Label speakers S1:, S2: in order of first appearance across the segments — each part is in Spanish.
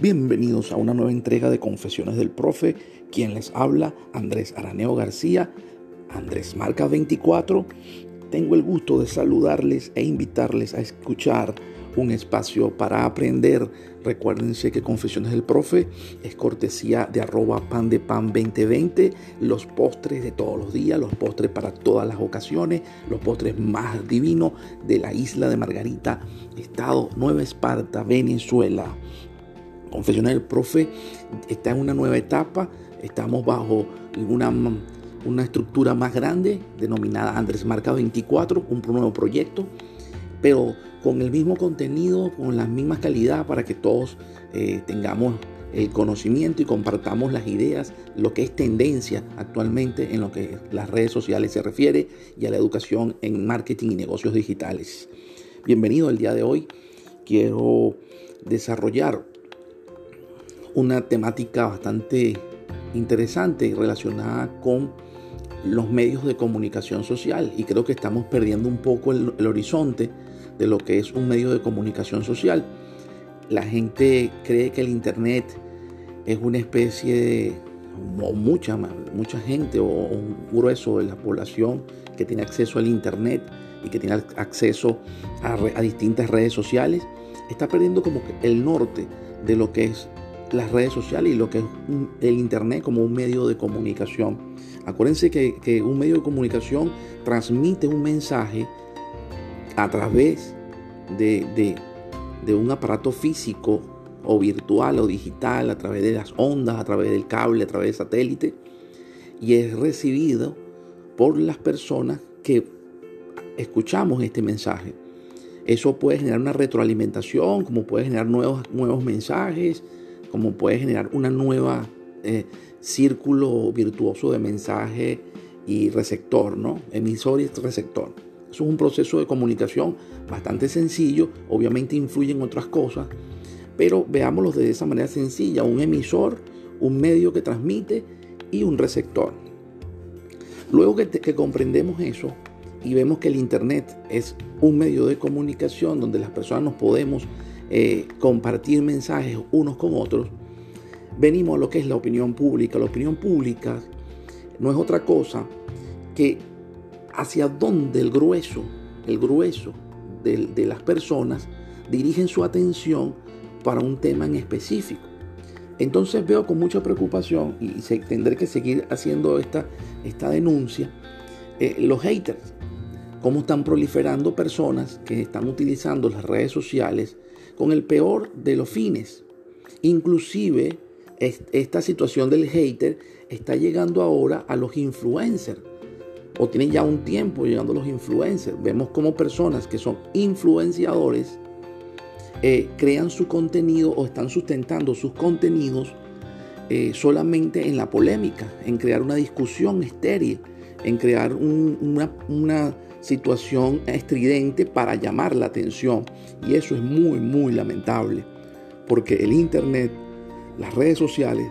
S1: Bienvenidos a una nueva entrega de Confesiones del Profe. Quien les habla, Andrés Araneo García, Andrés Marca 24. Tengo el gusto de saludarles e invitarles a escuchar un espacio para aprender. Recuérdense que Confesiones del Profe es cortesía de arroba pan de pan 2020, los postres de todos los días, los postres para todas las ocasiones, los postres más divinos de la isla de Margarita, Estado Nueva Esparta, Venezuela. Confesiones del Profe está en una nueva etapa, estamos bajo una, una estructura más grande denominada Andrés Marca 24, un nuevo proyecto, pero con el mismo contenido, con la misma calidad para que todos eh, tengamos el conocimiento y compartamos las ideas, lo que es tendencia actualmente en lo que las redes sociales se refiere y a la educación en marketing y negocios digitales. Bienvenido el día de hoy. Quiero desarrollar una temática bastante interesante relacionada con los medios de comunicación social y creo que estamos perdiendo un poco el, horizonte de lo que es un medio de comunicación social. La gente cree que el Internet es una especie de, o mucha, mucha gente o un grueso de la población que tiene acceso al Internet y que tiene acceso a, a distintas redes sociales, está perdiendo como el norte de lo que es las redes sociales y lo que es el Internet como un medio de comunicación. Acuérdense que, un medio de comunicación transmite un mensaje a través de, de, un aparato físico o virtual o digital, a través de las ondas, a través del cable, a través del satélite, y es recibido por las personas que escuchamos este mensaje. Eso puede generar una retroalimentación, como puede generar nuevos, nuevos mensajes, como puede generar una nueva eh, círculo virtuoso de mensaje y receptor, ¿no? Emisor y receptor. Eso es un proceso de comunicación bastante sencillo, obviamente influye en otras cosas, pero veámoslo de esa manera sencilla, un emisor, un medio que transmite y un receptor. Luego que, que comprendemos eso y vemos que el Internet es un medio de comunicación donde las personas nos podemos eh, compartir mensajes unos con otros, venimos a lo que es la opinión pública. La opinión pública no es otra cosa que hacia dónde el grueso, el grueso de, las personas dirigen su atención para un tema en específico. Entonces veo con mucha preocupación y tendré que seguir haciendo esta, esta denuncia, eh, los haters, cómo están proliferando personas que están utilizando las redes sociales con el peor de los fines. Inclusive esta situación del hater está llegando ahora a los influencers o tienen ya un tiempo llegando a los influencers. Vemos como personas que son influenciadores eh, crean su contenido o están sustentando sus contenidos eh, solamente en la polémica, en crear una discusión estéril, en crear una, una situación estridente para llamar la atención. Y eso es muy, muy lamentable, porque el Internet, las redes sociales,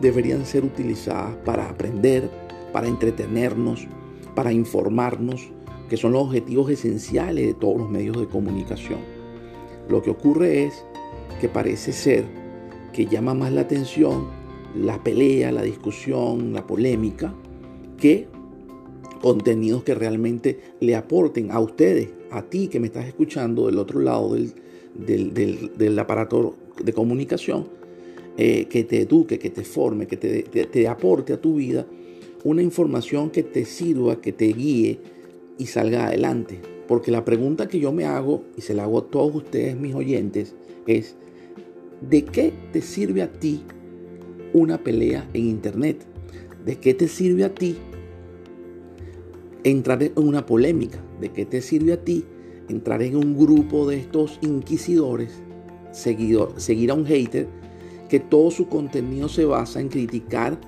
S1: deberían ser utilizadas para aprender, para entretenernos, para informarnos, que son los objetivos esenciales de todos los medios de comunicación. Lo que ocurre es que parece ser que llama más la atención la pelea, la discusión, la polémica, que contenidos que realmente le aporten a ustedes, a ti que me estás escuchando del otro lado del, aparato de comunicación, eh, que te eduque, que te forme, que te, te aporte a tu vida una información que te sirva, que te guíe y salga adelante. Porque la pregunta que yo me hago, y se la hago a todos ustedes, mis oyentes, es, ¿de qué te sirve a ti una pelea en Internet? ¿De qué te sirve a ti entrar en una polémica. ¿De qué te sirve a ti entrar en un grupo de estos inquisidores, seguir a un hater que todo su contenido se basa en criticar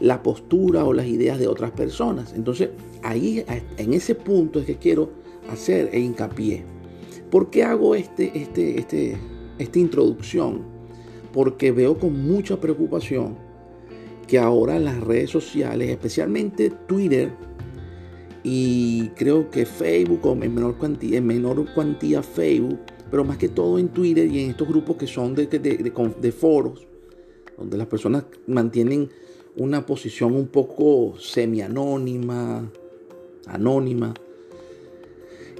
S1: la postura o las ideas de otras personas? Entonces, ahí, en ese punto es que quiero hacer e hincapié. ¿Por qué hago este, este, este, esta introducción? Porque veo con mucha preocupación que ahora las redes sociales, especialmente Twitter, y creo que Facebook o en menor cuantía, en menor cuantía Facebook, pero más que todo en Twitter y en estos grupos que son de, de foros, donde las personas mantienen una posición un poco semi-anónima, anónima,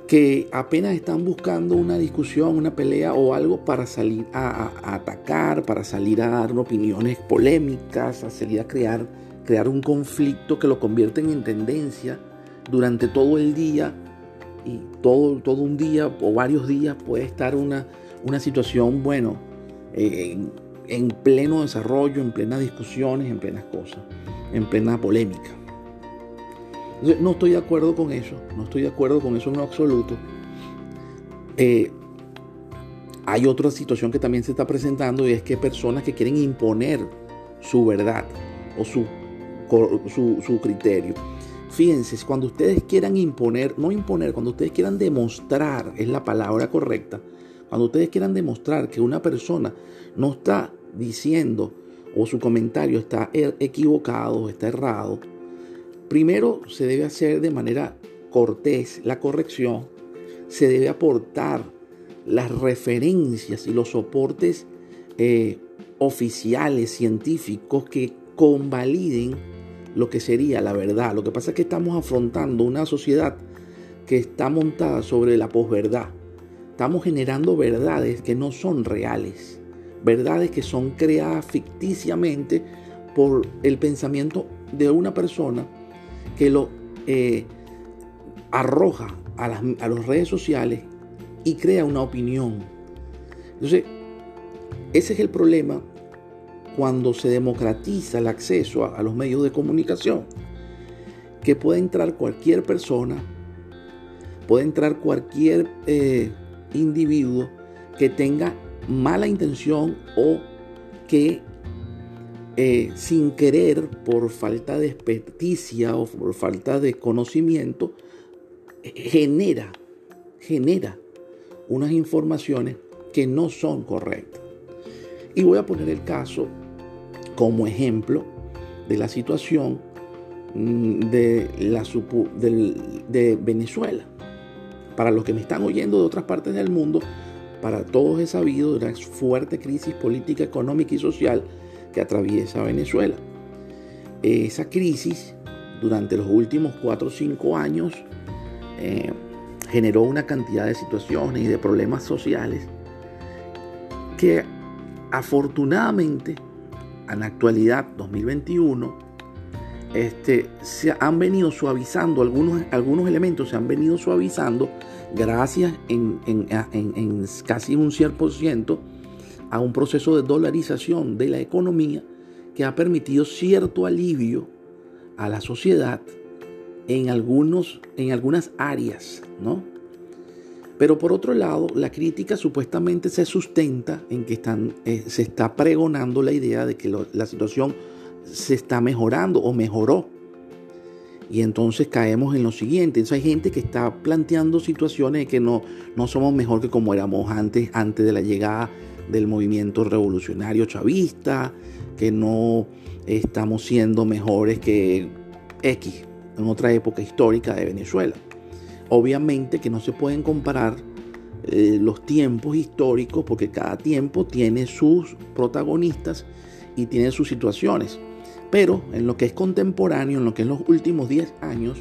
S1: que apenas están buscando una discusión, una pelea o algo para salir a, atacar, para salir a dar opiniones polémicas, a salir a crear, crear un conflicto que lo convierten en tendencia durante todo el día y todo, todo un día o varios días puede estar una, una situación, bueno, eh, en pleno desarrollo, en plenas discusiones, en plenas cosas, en plena polémica. no estoy de acuerdo con eso, no estoy de acuerdo con eso en absoluto. Eh, hay otra situación que también se está presentando y es que personas que quieren imponer su verdad o su, su, su criterio. Fíjense, cuando ustedes quieran imponer, no imponer, cuando ustedes quieran demostrar, es la palabra correcta, cuando ustedes quieran demostrar que una persona no está diciendo o su comentario está er, equivocado, está errado, primero se debe hacer de manera cortés la corrección, se debe aportar las referencias y los soportes eh, oficiales, científicos que convaliden lo que sería la verdad. Lo que pasa es que estamos afrontando una sociedad que está montada sobre la posverdad. Estamos generando verdades que no son reales verdades que son creadas ficticiamente por el pensamiento de una persona que lo eh, arroja a las, a redes sociales y crea una opinión. Entonces, ese es el problema cuando se democratiza el acceso a, los medios de comunicación, que puede entrar cualquier persona, puede entrar cualquier eh, individuo que tenga mala intención o que eh, sin querer, por falta de experticia o por falta de conocimiento, genera, genera unas informaciones que no son correctas. Y voy a poner el caso como ejemplo de la situación mm, de, la, de Venezuela. Para los que me están oyendo de otras partes del mundo, para todos es sabido de una fuerte crisis política, económica y social que atraviesa Venezuela. Esa crisis, durante los últimos 4 o 5 años, eh, generó una cantidad de situaciones y de problemas sociales que afortunadamente en la actualidad 2021 este, se han venido suavizando, algunos, algunos elementos se han venido suavizando gracias en, casi un 100% a un proceso de dolarización de la economía que ha permitido cierto alivio a la sociedad en, algunos, en algunas áreas, ¿no? Pero por otro lado, la crítica supuestamente se sustenta en que están, eh, se está pregonando la idea de que la situación se está mejorando o mejoró. Y entonces caemos en lo siguiente. Entonces hay gente que está planteando situaciones de que no, no somos mejor que como éramos antes, antes de la llegada del movimiento revolucionario chavista, que no estamos siendo mejores que X en otra época histórica de Venezuela. Obviamente que no se pueden comparar eh, los tiempos históricos porque cada tiempo tiene sus protagonistas y tiene sus situaciones. Pero en lo que es contemporáneo, en lo que es los últimos 10 años,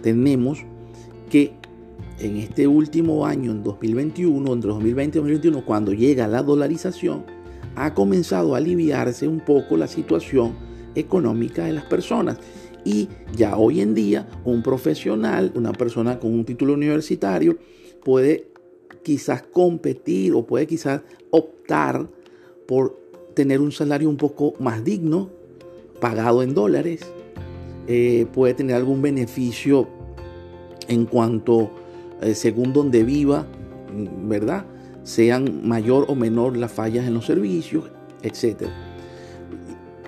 S1: tenemos que en este último año, en 2021, entre 2020 y 2021, cuando llega la dolarización, ha comenzado a aliviarse un poco la situación económica de las personas. Y ya hoy en día un profesional, una persona con un título universitario, puede quizás competir o puede quizás optar por tener un salario un poco más digno, pagado en dólares, eh, puede tener algún beneficio en cuanto, eh, según donde viva, mm, ¿verdad? Sean mayor o menor las fallas en los servicios, etc.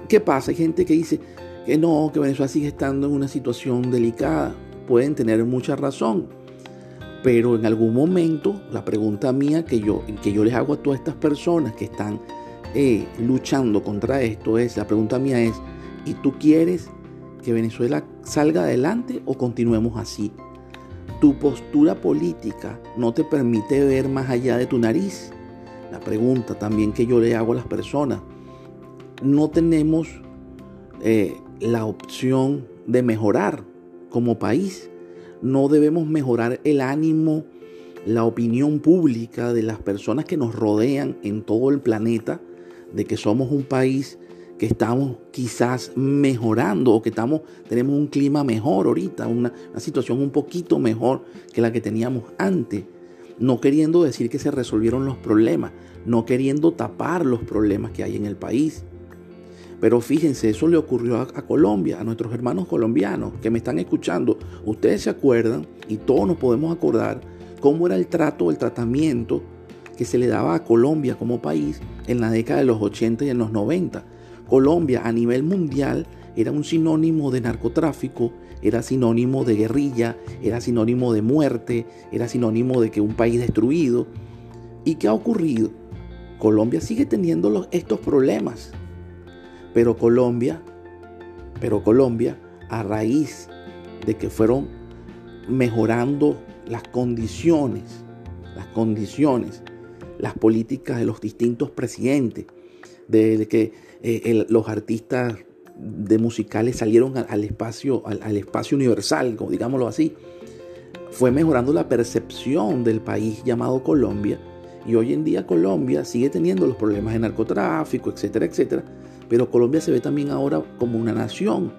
S1: ¿Qué pasa? Hay gente que dice que no, que Venezuela sigue estando en una situación delicada. Pueden tener mucha razón. Pero en algún momento, la pregunta mía que yo, que yo les hago a todas estas personas que están eh, luchando contra esto es, la pregunta mía es, ¿Y tú quieres que Venezuela salga adelante o continuemos así. Tu postura política no te permite ver más allá de tu nariz. La pregunta también que yo le hago a las personas, no tenemos eh, la opción de mejorar como país. No debemos mejorar el ánimo, la opinión pública de las personas que nos rodean en todo el planeta, de que somos un país que estamos quizás mejorando o que estamos, tenemos un clima mejor ahorita, una, una situación un poquito mejor que la que teníamos antes. No queriendo decir que se resolvieron los problemas, no queriendo tapar los problemas que hay en el país. Pero fíjense, eso le ocurrió a, Colombia, a nuestros hermanos colombianos que me están escuchando. Ustedes se acuerdan, y todos nos podemos acordar, cómo era el trato, el tratamiento que se le daba a Colombia como país en la década de los 80 y en los 90 Colombia a nivel mundial era un sinónimo de narcotráfico, era sinónimo de guerrilla, era sinónimo de muerte, era sinónimo de que un país destruido. ¿Y qué ha ocurrido? Colombia sigue teniendo estos problemas. Pero Colombia, pero Colombia, a raíz de que fueron mejorando las condiciones, las condiciones, las políticas de los distintos presidentes, de que eh, los artistas de musicales salieron al, espacio, al, espacio universal, digámoslo así, fue mejorando la percepción del país llamado Colombia. Y hoy en día Colombia sigue teniendo los problemas de narcotráfico, etcétera, etcétera. Pero Colombia se ve también ahora como una nación,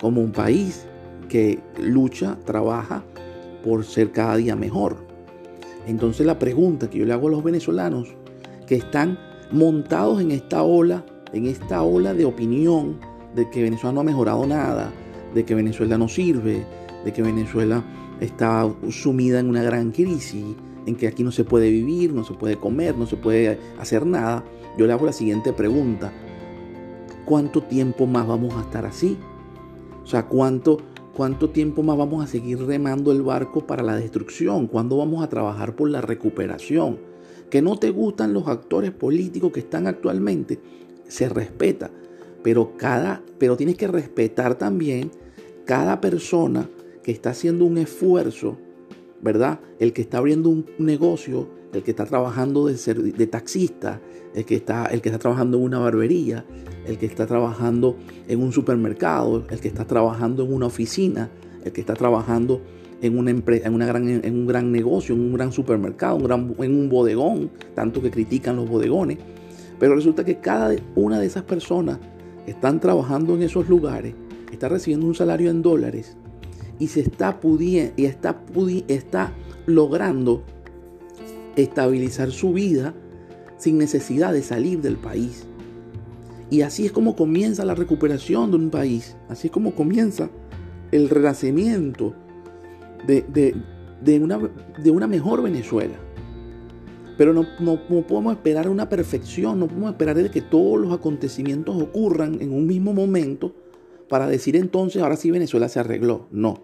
S1: como un país que lucha, trabaja por ser cada día mejor. Entonces la pregunta que yo le hago a los venezolanos que están montados en esta ola, en esta ola de opinión de que Venezuela no ha mejorado nada, de que Venezuela no sirve, de que Venezuela está sumida en una gran crisis, en que aquí no se puede vivir, no se puede comer, no se puede hacer nada, yo le hago la siguiente pregunta. ¿Cuánto tiempo más vamos a estar así? O sea, ¿cuánto, cuánto tiempo más vamos a seguir remando el barco para la destrucción? ¿Cuándo vamos a trabajar por la recuperación? que no te gustan los actores políticos que están actualmente, se respeta. Pero, cada, pero tienes que respetar también cada persona que está haciendo un esfuerzo, ¿verdad? El que está abriendo un negocio, el que está trabajando de, taxista, el que, está, el que está trabajando en una barbería, el que está trabajando en un supermercado, el que está trabajando en una oficina, el que está trabajando en, una empresa, en, una gran, en un gran negocio, en un gran supermercado, en un bodegón, tanto que critican los bodegones. Pero resulta que cada una de esas personas que están trabajando en esos lugares está recibiendo un salario en dólares y se está y está, está logrando estabilizar su vida sin necesidad de salir del país. Y así es como comienza la recuperación de un país, así es como comienza el renacimiento de, una, de una mejor Venezuela. Pero no, no, podemos esperar una perfección, no podemos esperar de que todos los acontecimientos ocurran en un mismo momento para decir entonces ahora sí Venezuela se arregló. No,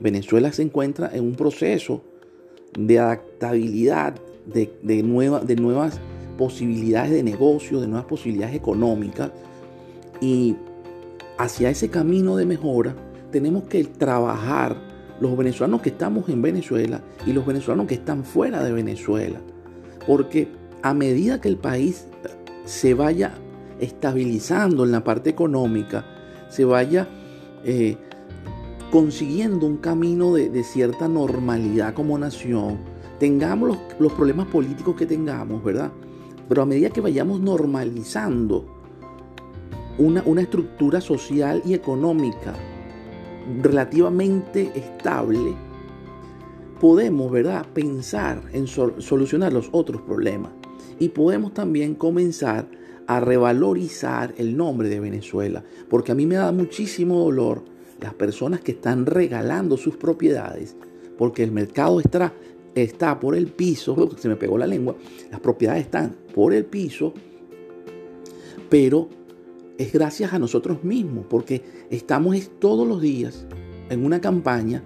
S1: Venezuela se encuentra en un proceso de adaptabilidad, de, de, nuevas posibilidades de negocio, de nuevas posibilidades económicas. Y hacia ese camino de mejora tenemos que trabajar los venezolanos que estamos en Venezuela y los venezolanos que están fuera de Venezuela. Porque a medida que el país se vaya estabilizando en la parte económica, se vaya eh, consiguiendo un camino de, cierta normalidad como nación, tengamos los, problemas políticos que tengamos, ¿verdad? Pero a medida que vayamos normalizando una, una estructura social y económica relativamente estable, podemos, ¿verdad?, pensar en solucionar los otros problemas. Y podemos también comenzar a revalorizar el nombre de Venezuela. Porque a mí me da muchísimo dolor las personas que están regalando sus propiedades. Porque el mercado está, está por el piso. Se me pegó la lengua. Las propiedades están por el piso. Pero es gracias a nosotros mismos, porque estamos todos los días en una campaña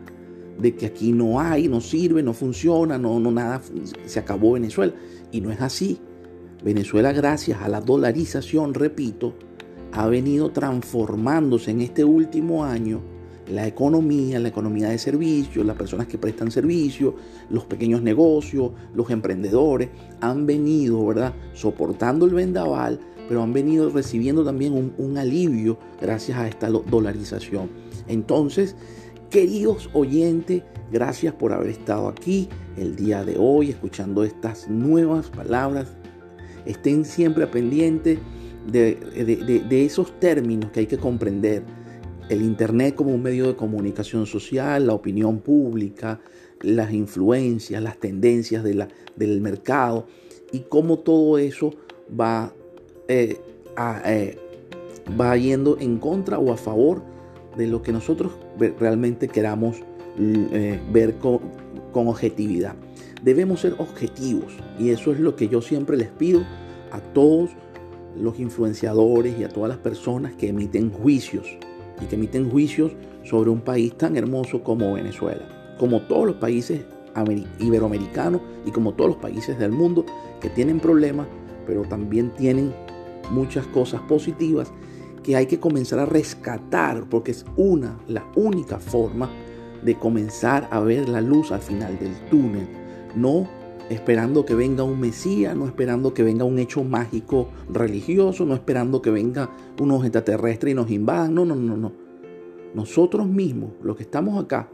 S1: de que aquí no hay, no sirve, no funciona, no, no nada, se acabó Venezuela. Y no es así. Venezuela, gracias a la dolarización, repito, ha venido transformándose en este último año la economía, la economía de servicios, las personas que prestan servicios, los pequeños negocios, los emprendedores, han venido, ¿verdad? Soportando el vendaval, pero han venido recibiendo también un, un alivio gracias a esta dolarización. Entonces, queridos oyentes, gracias por haber estado aquí el día de hoy, escuchando estas nuevas palabras. Estén siempre pendientes de, de, esos términos que hay que comprender. El Internet como un medio de comunicación social, la opinión pública, las influencias, las tendencias de la, del mercado y cómo todo eso va, eh, eh, va yendo en contra o a favor de lo que nosotros realmente queramos eh, ver con objetividad. Debemos ser objetivos y eso es lo que yo siempre les pido a todos los influenciadores y a todas las personas que emiten juicios y que emiten juicios sobre un país tan hermoso como Venezuela, como todos los países iberoamericanos y como todos los países del mundo que tienen problemas, pero también tienen muchas cosas positivas que hay que comenzar a rescatar porque es una, la única forma de comenzar a ver la luz al final del túnel. No esperando que venga un Mesías, no esperando que venga un hecho mágico religioso, no esperando que venga unos extraterrestres y nos invadan. No, no, no, no. Nosotros mismos, los que estamos acá,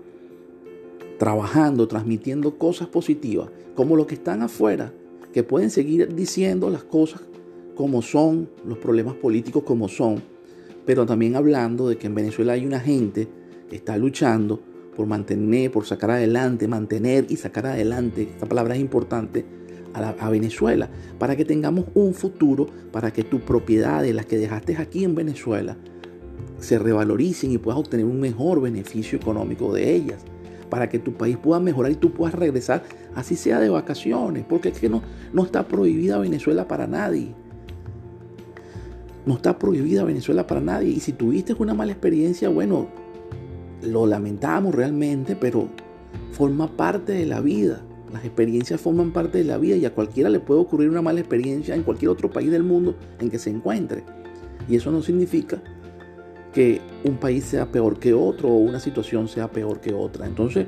S1: trabajando, transmitiendo cosas positivas, como los que están afuera, que pueden seguir diciendo las cosas como son, los problemas políticos como son, pero también hablando de que en Venezuela hay una gente que está luchando por mantener, por sacar adelante, mantener y sacar adelante, esta palabra es importante, a, Venezuela, para que tengamos un futuro, para que tus propiedades, las que dejaste aquí en Venezuela, se revaloricen y puedas obtener un mejor beneficio económico de ellas, para que tu país pueda mejorar y tú puedas regresar, así sea de vacaciones, porque es que no, no está prohibida Venezuela para nadie. No está prohibida Venezuela para nadie. Y si tuviste una mala experiencia, bueno, lo lamentamos realmente, pero forma parte de la vida. Las experiencias forman parte de la vida y a cualquiera le puede ocurrir una mala experiencia en cualquier otro país del mundo en que se encuentre. Y eso no significa que un país sea peor que otro o una situación sea peor que otra. Entonces,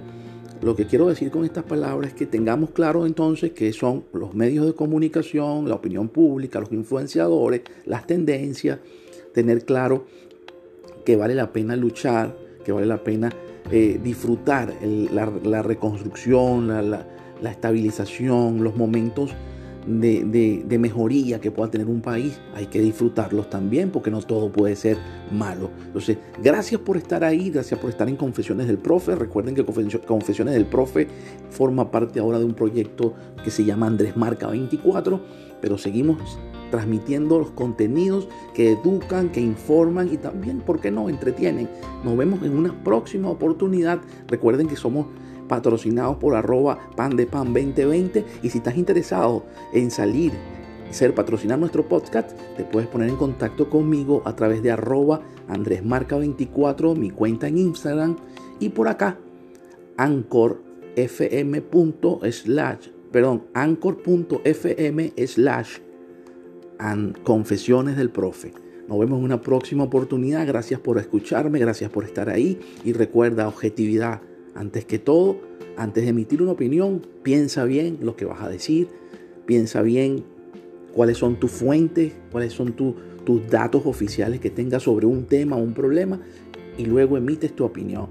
S1: lo que quiero decir con estas palabras es que tengamos claro entonces que son los medios de comunicación, la opinión pública, los influenciadores, las tendencias, tener claro que vale la pena luchar vale la pena eh, disfrutar la, reconstrucción, la, estabilización, los momentos de, de, mejoría que pueda tener un país, hay que disfrutarlos también porque no todo puede ser malo. Entonces, gracias por estar ahí, gracias por estar en Confesiones del Profe. Recuerden que Confesiones del Profe forma parte ahora de un proyecto que se llama Andrés Marca 24, pero seguimos transmitiendo los contenidos que educan, que informan y también, ¿por qué no?, entretienen. Nos vemos en una próxima oportunidad. Recuerden que somos patrocinados por arroba pan de pan 2020 y si estás interesado en salir y ser patrocinar nuestro podcast, te puedes poner en contacto conmigo a través de arroba andresmarca24, mi cuenta en Instagram y por acá anchor.fm slash perdón, anchor.fm slash Confesiones del Profe. Nos vemos en una próxima oportunidad. Gracias por escucharme, gracias por estar ahí. Y recuerda, objetividad. Antes que todo, antes de emitir una opinión, piensa bien lo que vas a decir. Piensa bien cuáles son tus fuentes, cuáles son tus datos oficiales que tengas sobre un tema o un problema. Y luego emites tu opinión.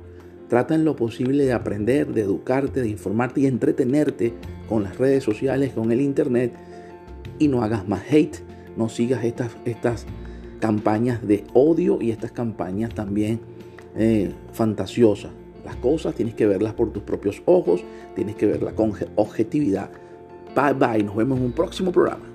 S1: Trata en lo posible de aprender, de educarte, de informarte y entretenerte con las redes sociales, con el internet. Y no hagas más hate no sigas estas, estas campañas de odio y estas campañas también eh, fantasiosas. Las cosas tienes que verlas por tus propios ojos, tienes que verlas con objetividad. Bye bye, nos vemos en un próximo programa.